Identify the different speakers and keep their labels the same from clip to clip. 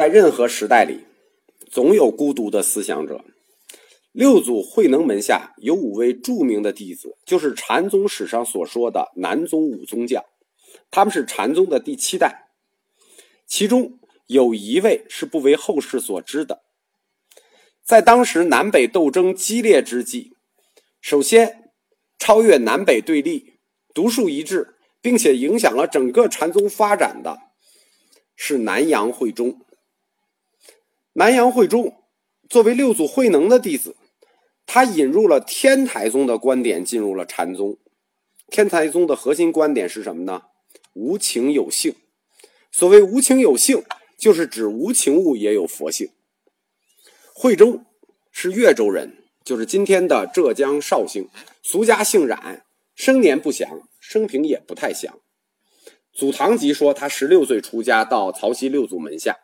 Speaker 1: 在任何时代里，总有孤独的思想者。六祖慧能门下有五位著名的弟子，就是禅宗史上所说的南宗五宗将，他们是禅宗的第七代。其中有一位是不为后世所知的。在当时南北斗争激烈之际，首先超越南北对立、独树一帜，并且影响了整个禅宗发展的，是南阳慧忠。南阳慧忠作为六祖慧能的弟子。他引入了天台宗的观点，进入了禅宗。天台宗的核心观点是什么呢？无情有性。所谓无情有性，就是指无情物也有佛性。慧忠是越州人，就是今天的浙江绍兴，俗家姓冉，生年不详，生平也不太详。祖堂集说他十六岁出家，到曹溪六祖门下。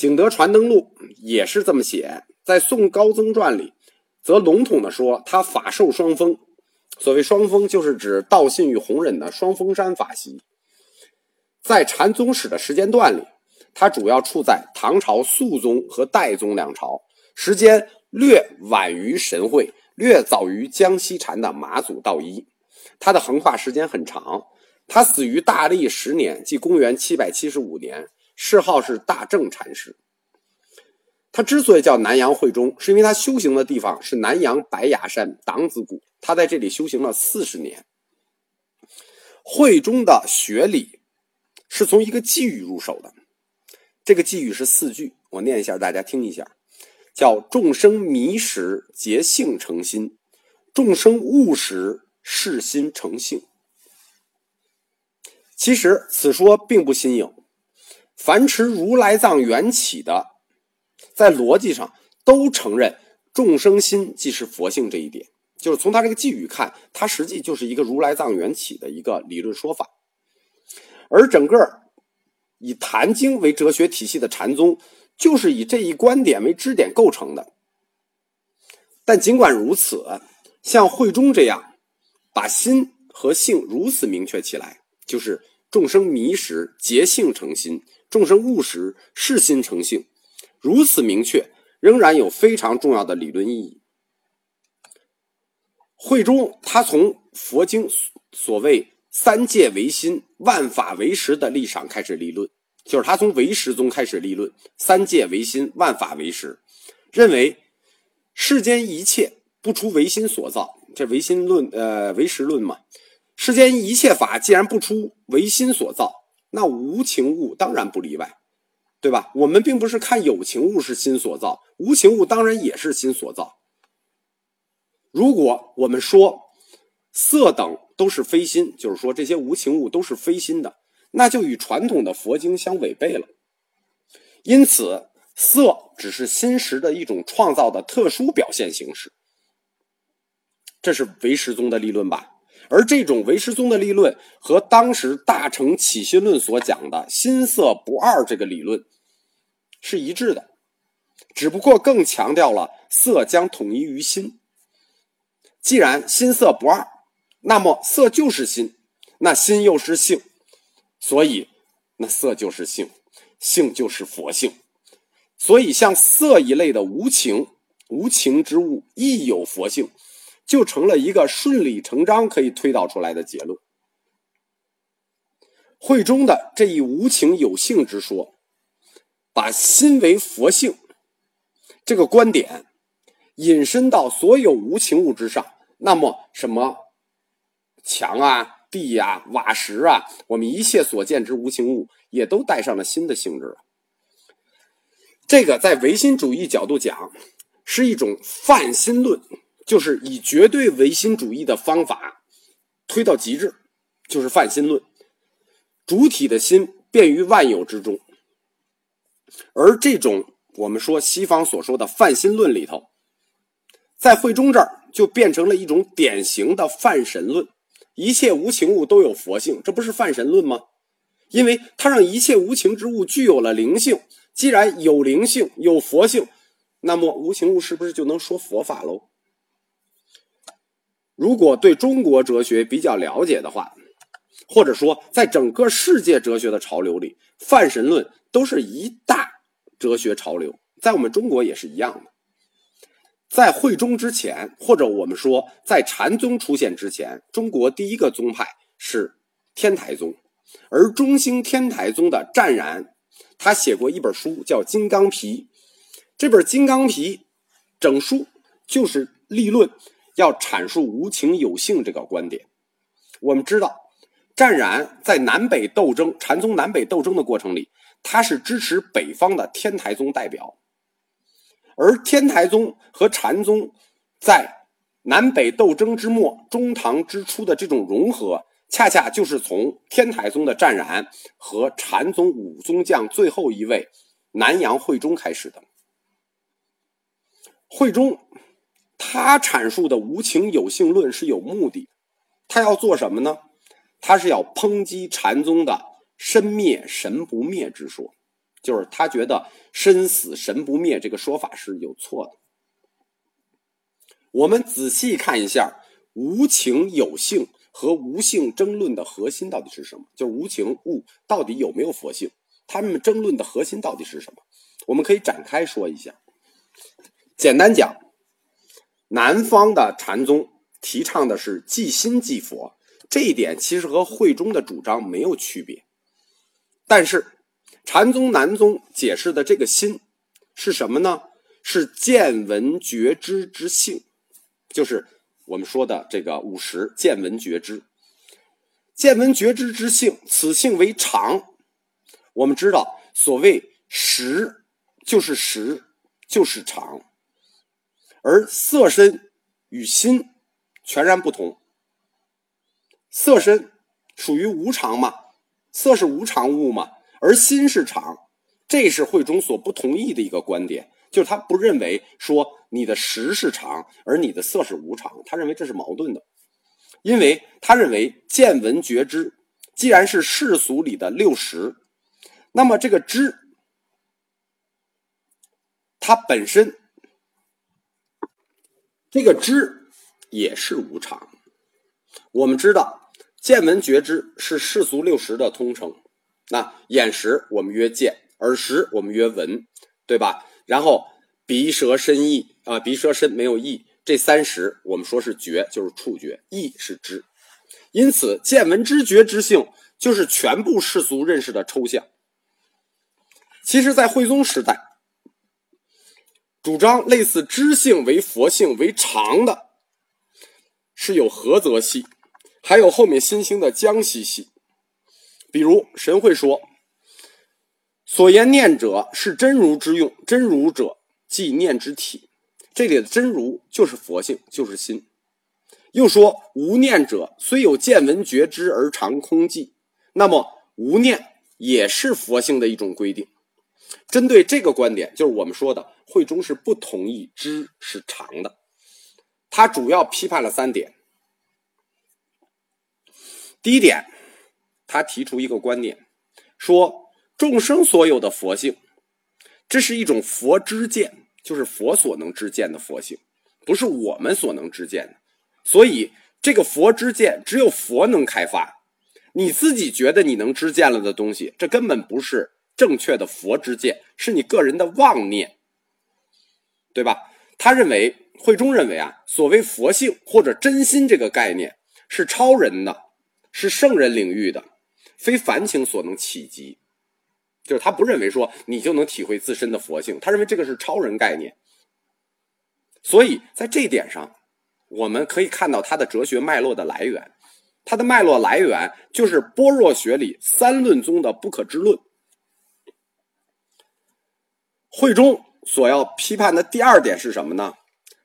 Speaker 1: 景德传灯录也是这么写，在宋高宗传里。则笼统的说，他法受双峰。所谓双峰，就是指道信与弘忍的双峰山法席。在禅宗史的时间段里，它主要处在唐朝肃宗和代宗两朝，时间略晚于神会，略早于江西禅的马祖道一。他的横跨时间很长，他死于大历十年，即公元七百七十五年，谥号是大正禅师。他之所以叫南阳慧中，是因为他修行的地方是南阳白崖山党子谷，他在这里修行了四十年。慧中的学理是从一个寄语入手的，这个寄语是四句，我念一下，大家听一下，叫众生迷时结性成心，众生悟时是心成性。其实此说并不新颖，凡持如来藏缘起的。在逻辑上都承认众生心即是佛性这一点，就是从他这个寄语看，他实际就是一个如来藏缘起的一个理论说法。而整个以坛经为哲学体系的禅宗，就是以这一观点为支点构成的。但尽管如此，像慧中这样把心和性如此明确起来，就是众生迷时结性成心，众生务实是心成性。如此明确，仍然有非常重要的理论意义。慧中他从佛经所谓“三界唯心，万法唯识”的立场开始立论，就是他从唯识宗开始立论“三界唯心，万法唯识”，认为世间一切不出唯心所造。这唯心论，呃，唯识论嘛。世间一切法既然不出唯心所造，那无情物当然不例外。对吧？我们并不是看有情物是心所造，无情物当然也是心所造。如果我们说色等都是非心，就是说这些无情物都是非心的，那就与传统的佛经相违背了。因此，色只是心识的一种创造的特殊表现形式。这是唯识宗的立论吧？而这种唯识宗的立论和当时大乘起心论所讲的心色不二这个理论是一致的，只不过更强调了色将统一于心。既然心色不二，那么色就是心，那心又是性，所以那色就是性，性就是佛性。所以像色一类的无情、无情之物亦有佛性。就成了一个顺理成章可以推导出来的结论。会中的这一无情有性之说，把心为佛性这个观点引申到所有无情物之上，那么什么墙啊、地呀、瓦石啊，我们一切所见之无情物，也都带上了心的性质了。这个在唯心主义角度讲，是一种泛心论。就是以绝对唯心主义的方法推到极致，就是泛心论。主体的心便于万有之中，而这种我们说西方所说的泛心论里头，在慧中这儿就变成了一种典型的泛神论。一切无情物都有佛性，这不是泛神论吗？因为它让一切无情之物具有了灵性。既然有灵性、有佛性，那么无情物是不是就能说佛法喽？如果对中国哲学比较了解的话，或者说在整个世界哲学的潮流里，泛神论都是一大哲学潮流，在我们中国也是一样的。在慧宗之前，或者我们说在禅宗出现之前，中国第一个宗派是天台宗，而中兴天台宗的湛然，他写过一本书叫《金刚皮》，这本《金刚皮》整书就是立论，要阐述无情有性这个观点。我们知道，湛然在南北斗争禅宗南北斗争的过程里，他是支持北方的天台宗代表。而天台宗和禅宗在南北斗争之末、中唐之初的这种融合，恰恰就是从天台宗的湛然和禅宗五宗将最后一位南阳慧忠开始的。慧忠他阐述的无情有性论是有目的，他要做什么呢？他是要抨击禅宗的身灭神不灭之说。就是他觉得“身死神不灭”这个说法是有错的。我们仔细看一下“无情有性”和“无性”争论的核心到底是什么？就是无情物到底有没有佛性？他们争论的核心到底是什么？我们可以展开说一下。简单讲，南方的禅宗提倡的是即心即佛，这一点其实和慧中的主张没有区别，但是。禅宗南宗解释的这个心是什么呢？是见闻觉知之性，就是我们说的这个五十见闻觉知。见闻觉知之性，此性为常。我们知道，所谓实就是实，就是常，而色身与心全然不同。色身属于无常嘛？色是无常物嘛？而心是常，这是慧中所不同意的一个观点，就是他不认为说你的识是常，而你的色是无常，他认为这是矛盾的，因为他认为见闻觉知既然是世俗里的六识，那么这个知，它本身这个知也是无常。我们知道见闻觉知是世俗六识的通称。那眼识我们曰见，耳识我们曰闻，对吧？然后鼻舌身意啊，鼻舌身没有意，这三识我们说是觉，就是触觉；意是知。因此，见闻知觉之性就是全部世俗认识的抽象。其实，在慧宗时代，主张类似知性为佛性为常的，是有菏泽系，还有后面新兴的江西系。比如神会说：“所言念者是真如之用，真如者即念之体。”这里的真如就是佛性，就是心。又说无念者虽有见闻觉知而常空寂，那么无念也是佛性的一种规定。针对这个观点，就是我们说的慧中是不同意知是常的。他主要批判了三点。第一点。他提出一个观念，说众生所有的佛性，这是一种佛知见，就是佛所能知见的佛性，不是我们所能知见的。所以这个佛知见只有佛能开发，你自己觉得你能知见了的东西，这根本不是正确的佛之见，是你个人的妄念，对吧？他认为，慧中认为啊，所谓佛性或者真心这个概念是超人的，是圣人领域的。非凡情所能企及，就是他不认为说你就能体会自身的佛性，他认为这个是超人概念。所以在这一点上，我们可以看到他的哲学脉络的来源，他的脉络来源就是般若学里三论宗的不可知论。慧中所要批判的第二点是什么呢？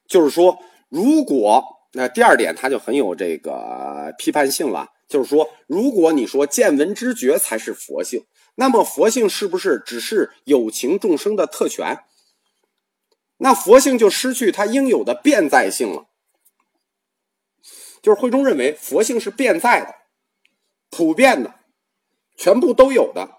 Speaker 1: 就是说，如果那第二点他就很有这个批判性了。就是说，如果你说见闻知觉才是佛性，那么佛性是不是只是有情众生的特权？那佛性就失去它应有的变在性了。就是慧中认为佛性是变在的、普遍的、全部都有的。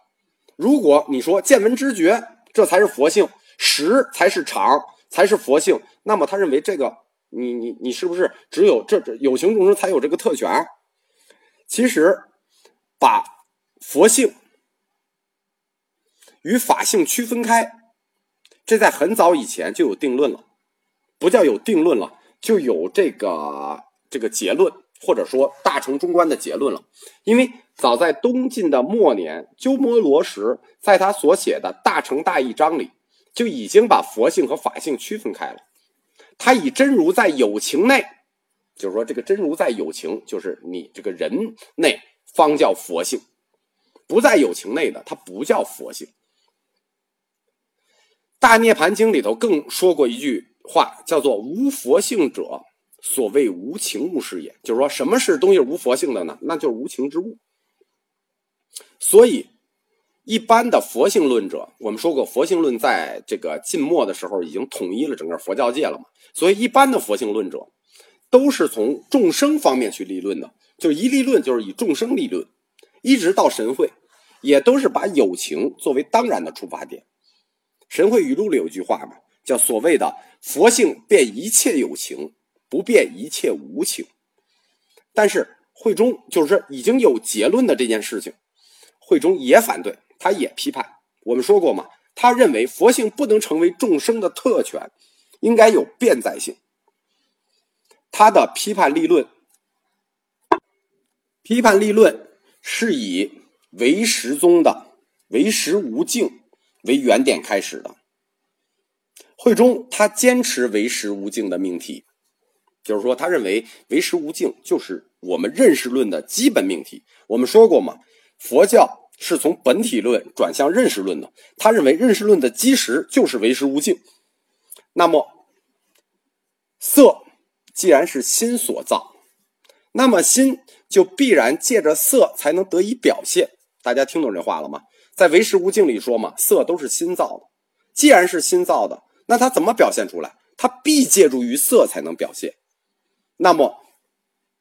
Speaker 1: 如果你说见闻知觉这才是佛性，实才是常，才是佛性，那么他认为这个你你你是不是只有这这有情众生才有这个特权？其实，把佛性与法性区分开，这在很早以前就有定论了，不叫有定论了，就有这个这个结论，或者说大乘中观的结论了。因为早在东晋的末年，鸠摩罗什在他所写的《大乘大义章》里，就已经把佛性和法性区分开了。他以真如在有情内，就是说这个真如在有情，就是你这个人内方叫佛性，不在有情内的，它不叫佛性。大涅盘经里头更说过一句话，叫做“无佛性者，所谓无情物是也”。就是说，什么是东西无佛性的呢？那就是无情之物。所以，一般的佛性论者，我们说过，佛性论在这个晋末的时候已经统一了整个佛教界了嘛。所以，一般的佛性论者都是从众生方面去立论的，就一立论就是以众生立论，一直到神会，也都是把有情作为当然的出发点。神会语录里有句话嘛，叫所谓的“佛性变一切有情，不变一切无情”。但是慧中就是已经有结论的这件事情，慧中也反对，他也批判。我们说过嘛，他认为佛性不能成为众生的特权，应该有变在性。他的批判立论，批判立论是以唯识宗的唯识无境。为原点开始的，慧中他坚持唯识无境的命题，就是说，他认为唯识无境就是我们认识论的基本命题。我们说过嘛，佛教是从本体论转向认识论的，他认为认识论的基石就是唯识无境。那么，色既然是心所造，那么心就必然借着色才能得以表现。大家听懂这话了吗？在唯识无境里说嘛，色都是心造的。既然是心造的，那它怎么表现出来？它必借助于色才能表现。那么，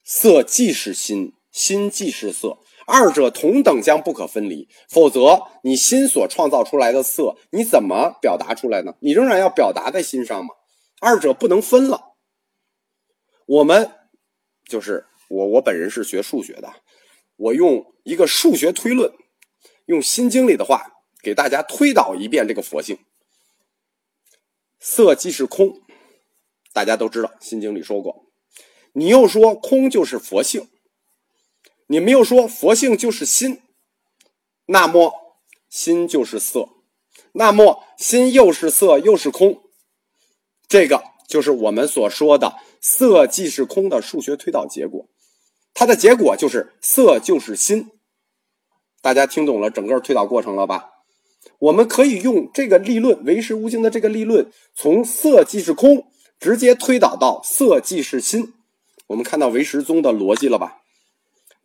Speaker 1: 色既是心，心既是色，二者同等将不可分离。否则，你心所创造出来的色，你怎么表达出来呢？你仍然要表达在心上嘛。二者不能分了。我们就是我，我本人是学数学的，我用一个数学推论。用《心经》里的话给大家推导一遍这个佛性。色即是空，大家都知道，《心经》里说过。你又说空就是佛性，你们又说佛性就是心，那么心就是色，那么心又是色又是空，这个就是我们所说的色即是空的数学推导结果。它的结果就是色就是心。大家听懂了整个推导过程了吧？我们可以用这个立论“唯识无境”的这个立论，从色即是空，直接推导到色即是心。我们看到唯识宗的逻辑了吧？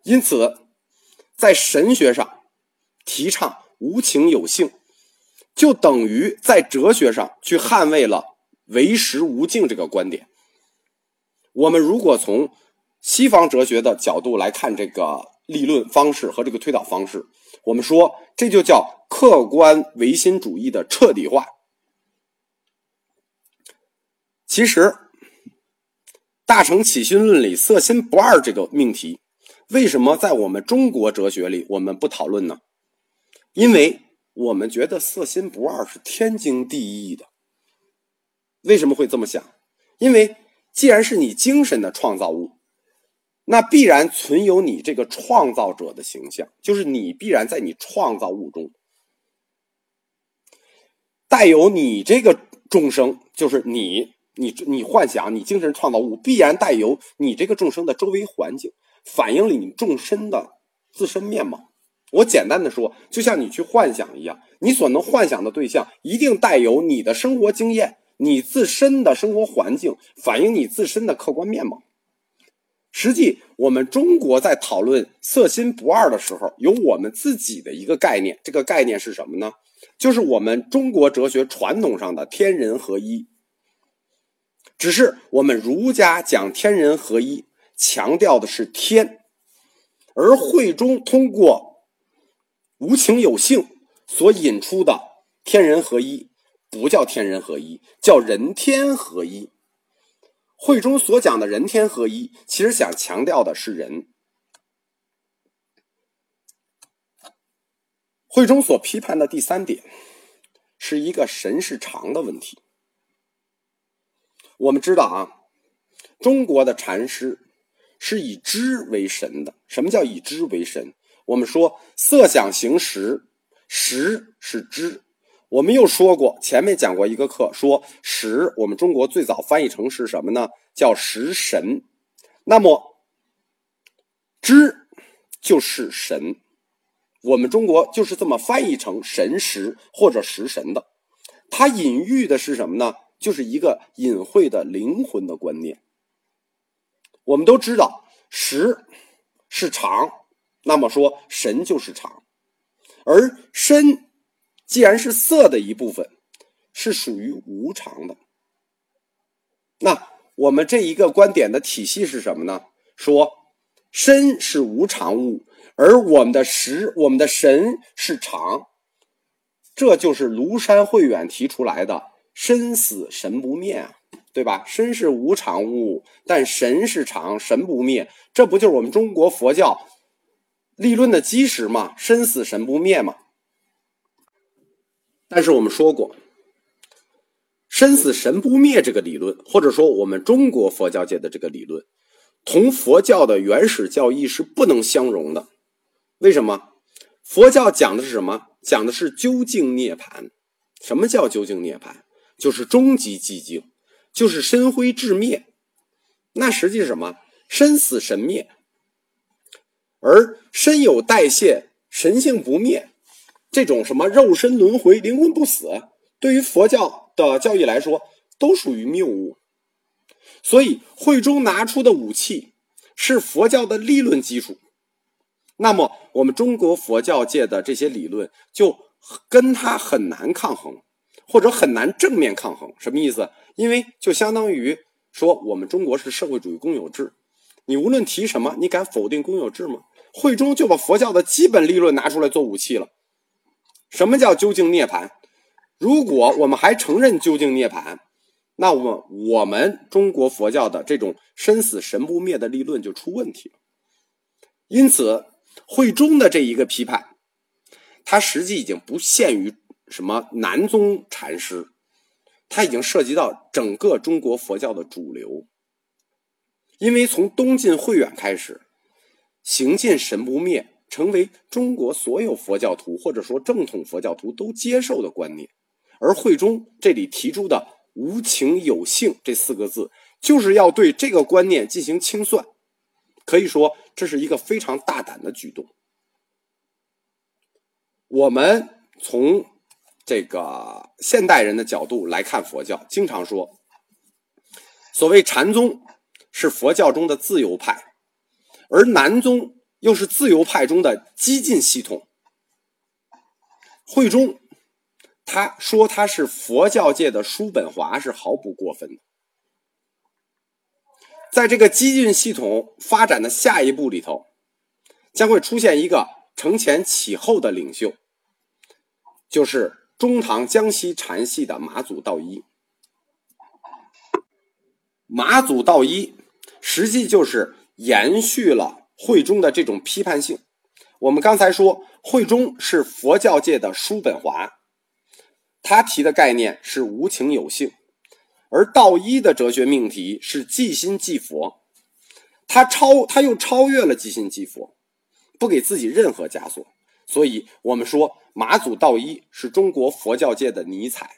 Speaker 1: 因此，在神学上提倡无情有性，就等于在哲学上去捍卫了唯识无境这个观点。我们如果从西方哲学的角度来看这个。立论方式和这个推导方式，我们说这就叫客观唯心主义的彻底化。其实，《大成起心论》里“色心不二”这个命题，为什么在我们中国哲学里我们不讨论呢？因为我们觉得色心不二是天经地义的。为什么会这么想？因为既然是你精神的创造物。那必然存有你这个创造者的形象，就是你必然在你创造物中带有你这个众生，就是你，你，你幻想，你精神创造物必然带有你这个众生的周围环境，反映了你众生的自身面貌。我简单的说，就像你去幻想一样，你所能幻想的对象一定带有你的生活经验，你自身的生活环境，反映你自身的客观面貌。实际，我们中国在讨论色心不二的时候，有我们自己的一个概念。这个概念是什么呢？就是我们中国哲学传统上的天人合一。只是我们儒家讲天人合一，强调的是天，而慧中通过无情有性所引出的天人合一，不叫天人合一，叫人天合一。会中所讲的人天合一，其实想强调的是人。会中所批判的第三点，是一个神是常的问题。我们知道啊，中国的禅师是以知为神的。什么叫以知为神？我们说色想行识，识是知。我们又说过，前面讲过一个课，说识我们中国最早翻译成是什么呢？叫识神。那么知就是神。我们中国就是这么翻译成神识或者识神的，它隐喻的是什么呢？就是一个隐晦的灵魂的观念。我们都知道识是常，那么说神就是常，而身既然是色的一部分，是属于无常的。那我们这一个观点的体系是什么呢？说身是无常物。而我们的识，我们的神是常，这就是庐山慧远提出来的“身死神不灭”啊，对吧？身是无常物，但神是常，神不灭，这不就是我们中国佛教立论的基石吗？身死神不灭嘛。但是我们说过，身死神不灭这个理论，或者说我们中国佛教界的这个理论，同佛教的原始教义是不能相容的。为什么佛教讲的是什么？讲的是究竟涅槃。什么叫究竟涅槃？就是终极寂静，就是身灰智灭。那实际是什么？身死神灭，而身有代谢，神性不灭。这种什么肉身轮回，灵魂不死，对于佛教的教义来说，都属于谬误。所以慧中拿出的武器是佛教的立论基础。那么，我们中国佛教界的这些理论就跟他很难抗衡，或者很难正面抗衡。什么意思？因为就相当于说，我们中国是社会主义公有制，你无论提什么，你敢否定公有制吗？会中就把佛教的基本立论拿出来做武器了。什么叫究竟涅槃？如果我们还承认究竟涅槃，那我们我们中国佛教的这种生死神不灭的立论就出问题了。因此。慧中的这一个批判，它实际已经不限于什么南宗禅师，它已经涉及到整个中国佛教的主流。因为从东晋慧远开始，行尽神不灭，成为中国所有佛教徒或者说正统佛教徒都接受的观念。而慧中这里提出的“无情有性”这四个字，就是要对这个观念进行清算。可以说，这是一个非常大胆的举动。我们从这个现代人的角度来看佛教，经常说，所谓禅宗是佛教中的自由派，而南宗又是自由派中的激进系统。慧中他说他是佛教界的叔本华，是毫不过分的。在这个激进系统发展的下一步里头，将会出现一个承前启后的领袖，就是中唐江西禅系的马祖道一。马祖道一实际就是延续了慧中的这种批判性。我们刚才说，慧中是佛教界的叔本华，他提的概念是无情有性。而道一的哲学命题是即心即佛，他超他又超越了即心即佛，不给自己任何枷锁，所以我们说马祖道一是中国佛教界的尼采，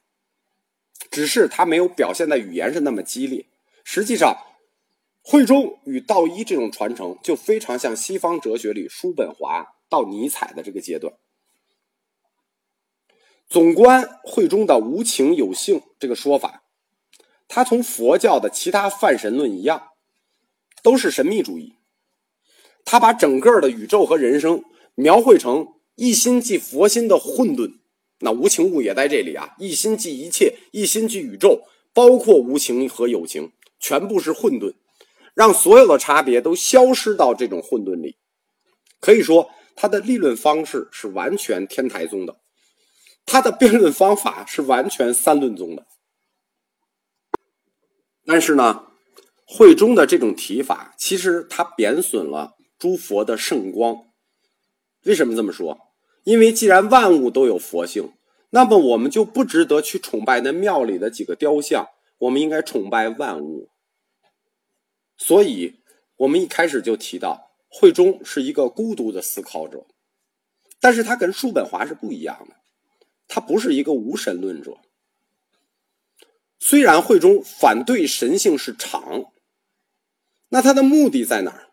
Speaker 1: 只是他没有表现在语言上那么激烈。实际上，慧中与道一这种传承就非常像西方哲学里叔本华到尼采的这个阶段。总观慧中的无情有性这个说法。他从佛教的其他泛神论一样，都是神秘主义。他把整个的宇宙和人生描绘成一心即佛心的混沌，那无情物也在这里啊！一心即一切，一心即宇宙，包括无情和有情，全部是混沌，让所有的差别都消失到这种混沌里。可以说，他的立论方式是完全天台宗的，他的辩论方法是完全三论宗的。但是呢，慧中的这种提法，其实它贬损了诸佛的圣光。为什么这么说？因为既然万物都有佛性，那么我们就不值得去崇拜那庙里的几个雕像，我们应该崇拜万物。所以，我们一开始就提到，慧中是一个孤独的思考者，但是他跟叔本华是不一样的，他不是一个无神论者。虽然慧中反对神性是常，那他的目的在哪儿？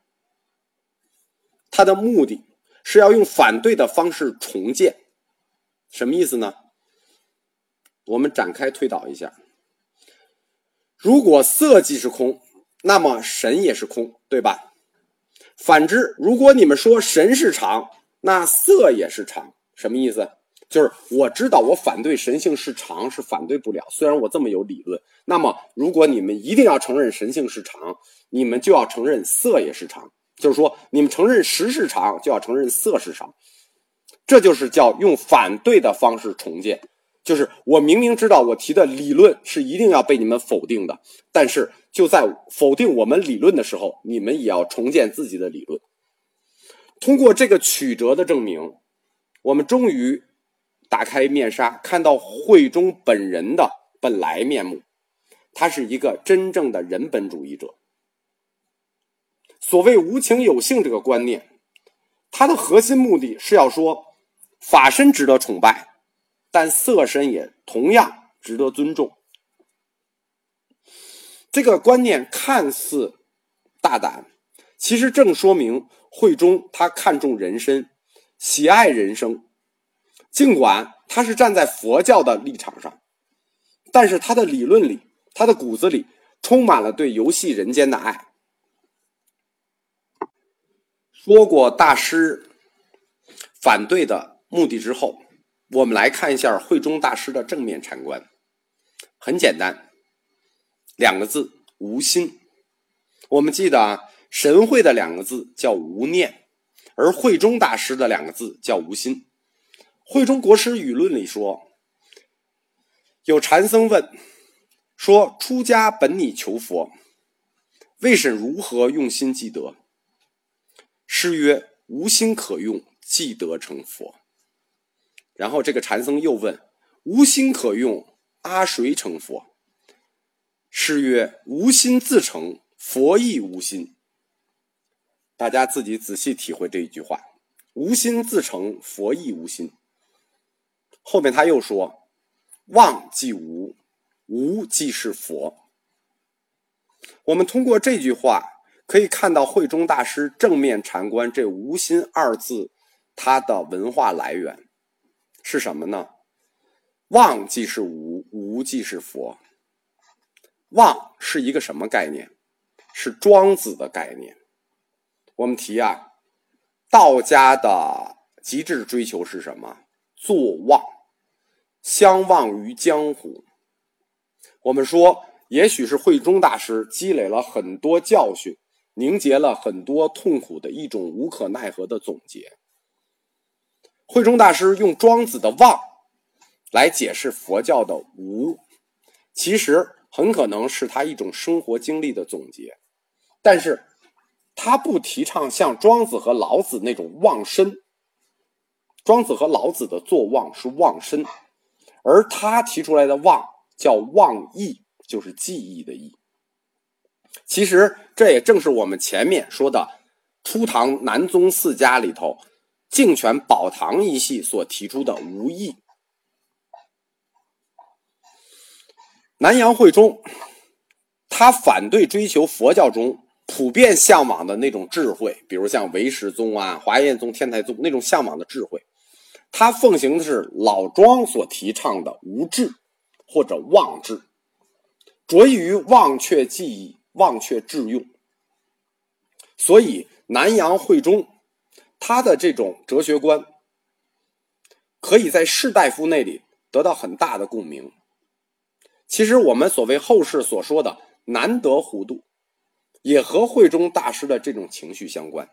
Speaker 1: 他的目的是要用反对的方式重建，什么意思呢？我们展开推导一下，如果色即是空。那么神也是空，对吧？反之，如果你们说神是常，那色也是常，什么意思？就是我知道我反对神性是常是反对不了，虽然我这么有理论。那么如果你们一定要承认神性是常，你们就要承认色也是常，就是说你们承认实是长，就要承认色是长，这就是叫用反对的方式重建。就是我明明知道我提的理论是一定要被你们否定的，但是就在否定我们理论的时候，你们也要重建自己的理论。通过这个曲折的证明，我们终于打开面纱，看到惠中本人的本来面目。他是一个真正的人本主义者。所谓无情有性这个观念，它的核心目的是要说法身值得崇拜。但色身也同样值得尊重。这个观念看似大胆，其实正说明慧中他看重人身，喜爱人生。尽管他是站在佛教的立场上，但是他的理论里，他的骨子里充满了对游戏人间的爱。说过大师反对的目的之后。我们来看一下慧中大师的正面禅观，很简单，两个字：无心。我们记得啊，神会的两个字叫无念，而慧中大师的两个字叫无心。慧中国师语论里说，有禅僧问说：“出家本拟求佛，未审如何用心积德？”师曰：“无心可用，即得成佛。”然后这个禅僧又问：“无心可用，阿谁成佛？”诗曰：“无心自成佛，亦无心。”大家自己仔细体会这一句话：“无心自成佛，亦无心。”后面他又说：“妄即无，无即是佛。”我们通过这句话可以看到慧中大师正面禅观这“无心”二字，它的文化来源。是什么呢？妄即是无，无即是佛。妄是一个什么概念？是庄子的概念。我们提啊，道家的极致追求是什么？坐忘，相忘于江湖。我们说，也许是慧中大师积累了很多教训，凝结了很多痛苦的一种无可奈何的总结。慧中大师用庄子的“妄”来解释佛教的“无”，其实很可能是他一种生活经历的总结，但是他不提倡像庄子和老子那种妄身。庄子和老子的作妄是妄身，而他提出来的妄叫妄意，就是记忆的忆。其实这也正是我们前面说的初唐南宗四家里头。净泉宝唐一系所提出的无义，南阳会中，他反对追求佛教中普遍向往的那种智慧，比如像唯识宗啊、华严宗、天台宗那种向往的智慧，他奉行的是老庄所提倡的无智或者忘智，着意于忘却记忆、忘却智用，所以南阳慧中。他的这种哲学观，可以在士大夫那里得到很大的共鸣。其实我们所谓后世所说的难得糊涂，也和慧中大师的这种情绪相关。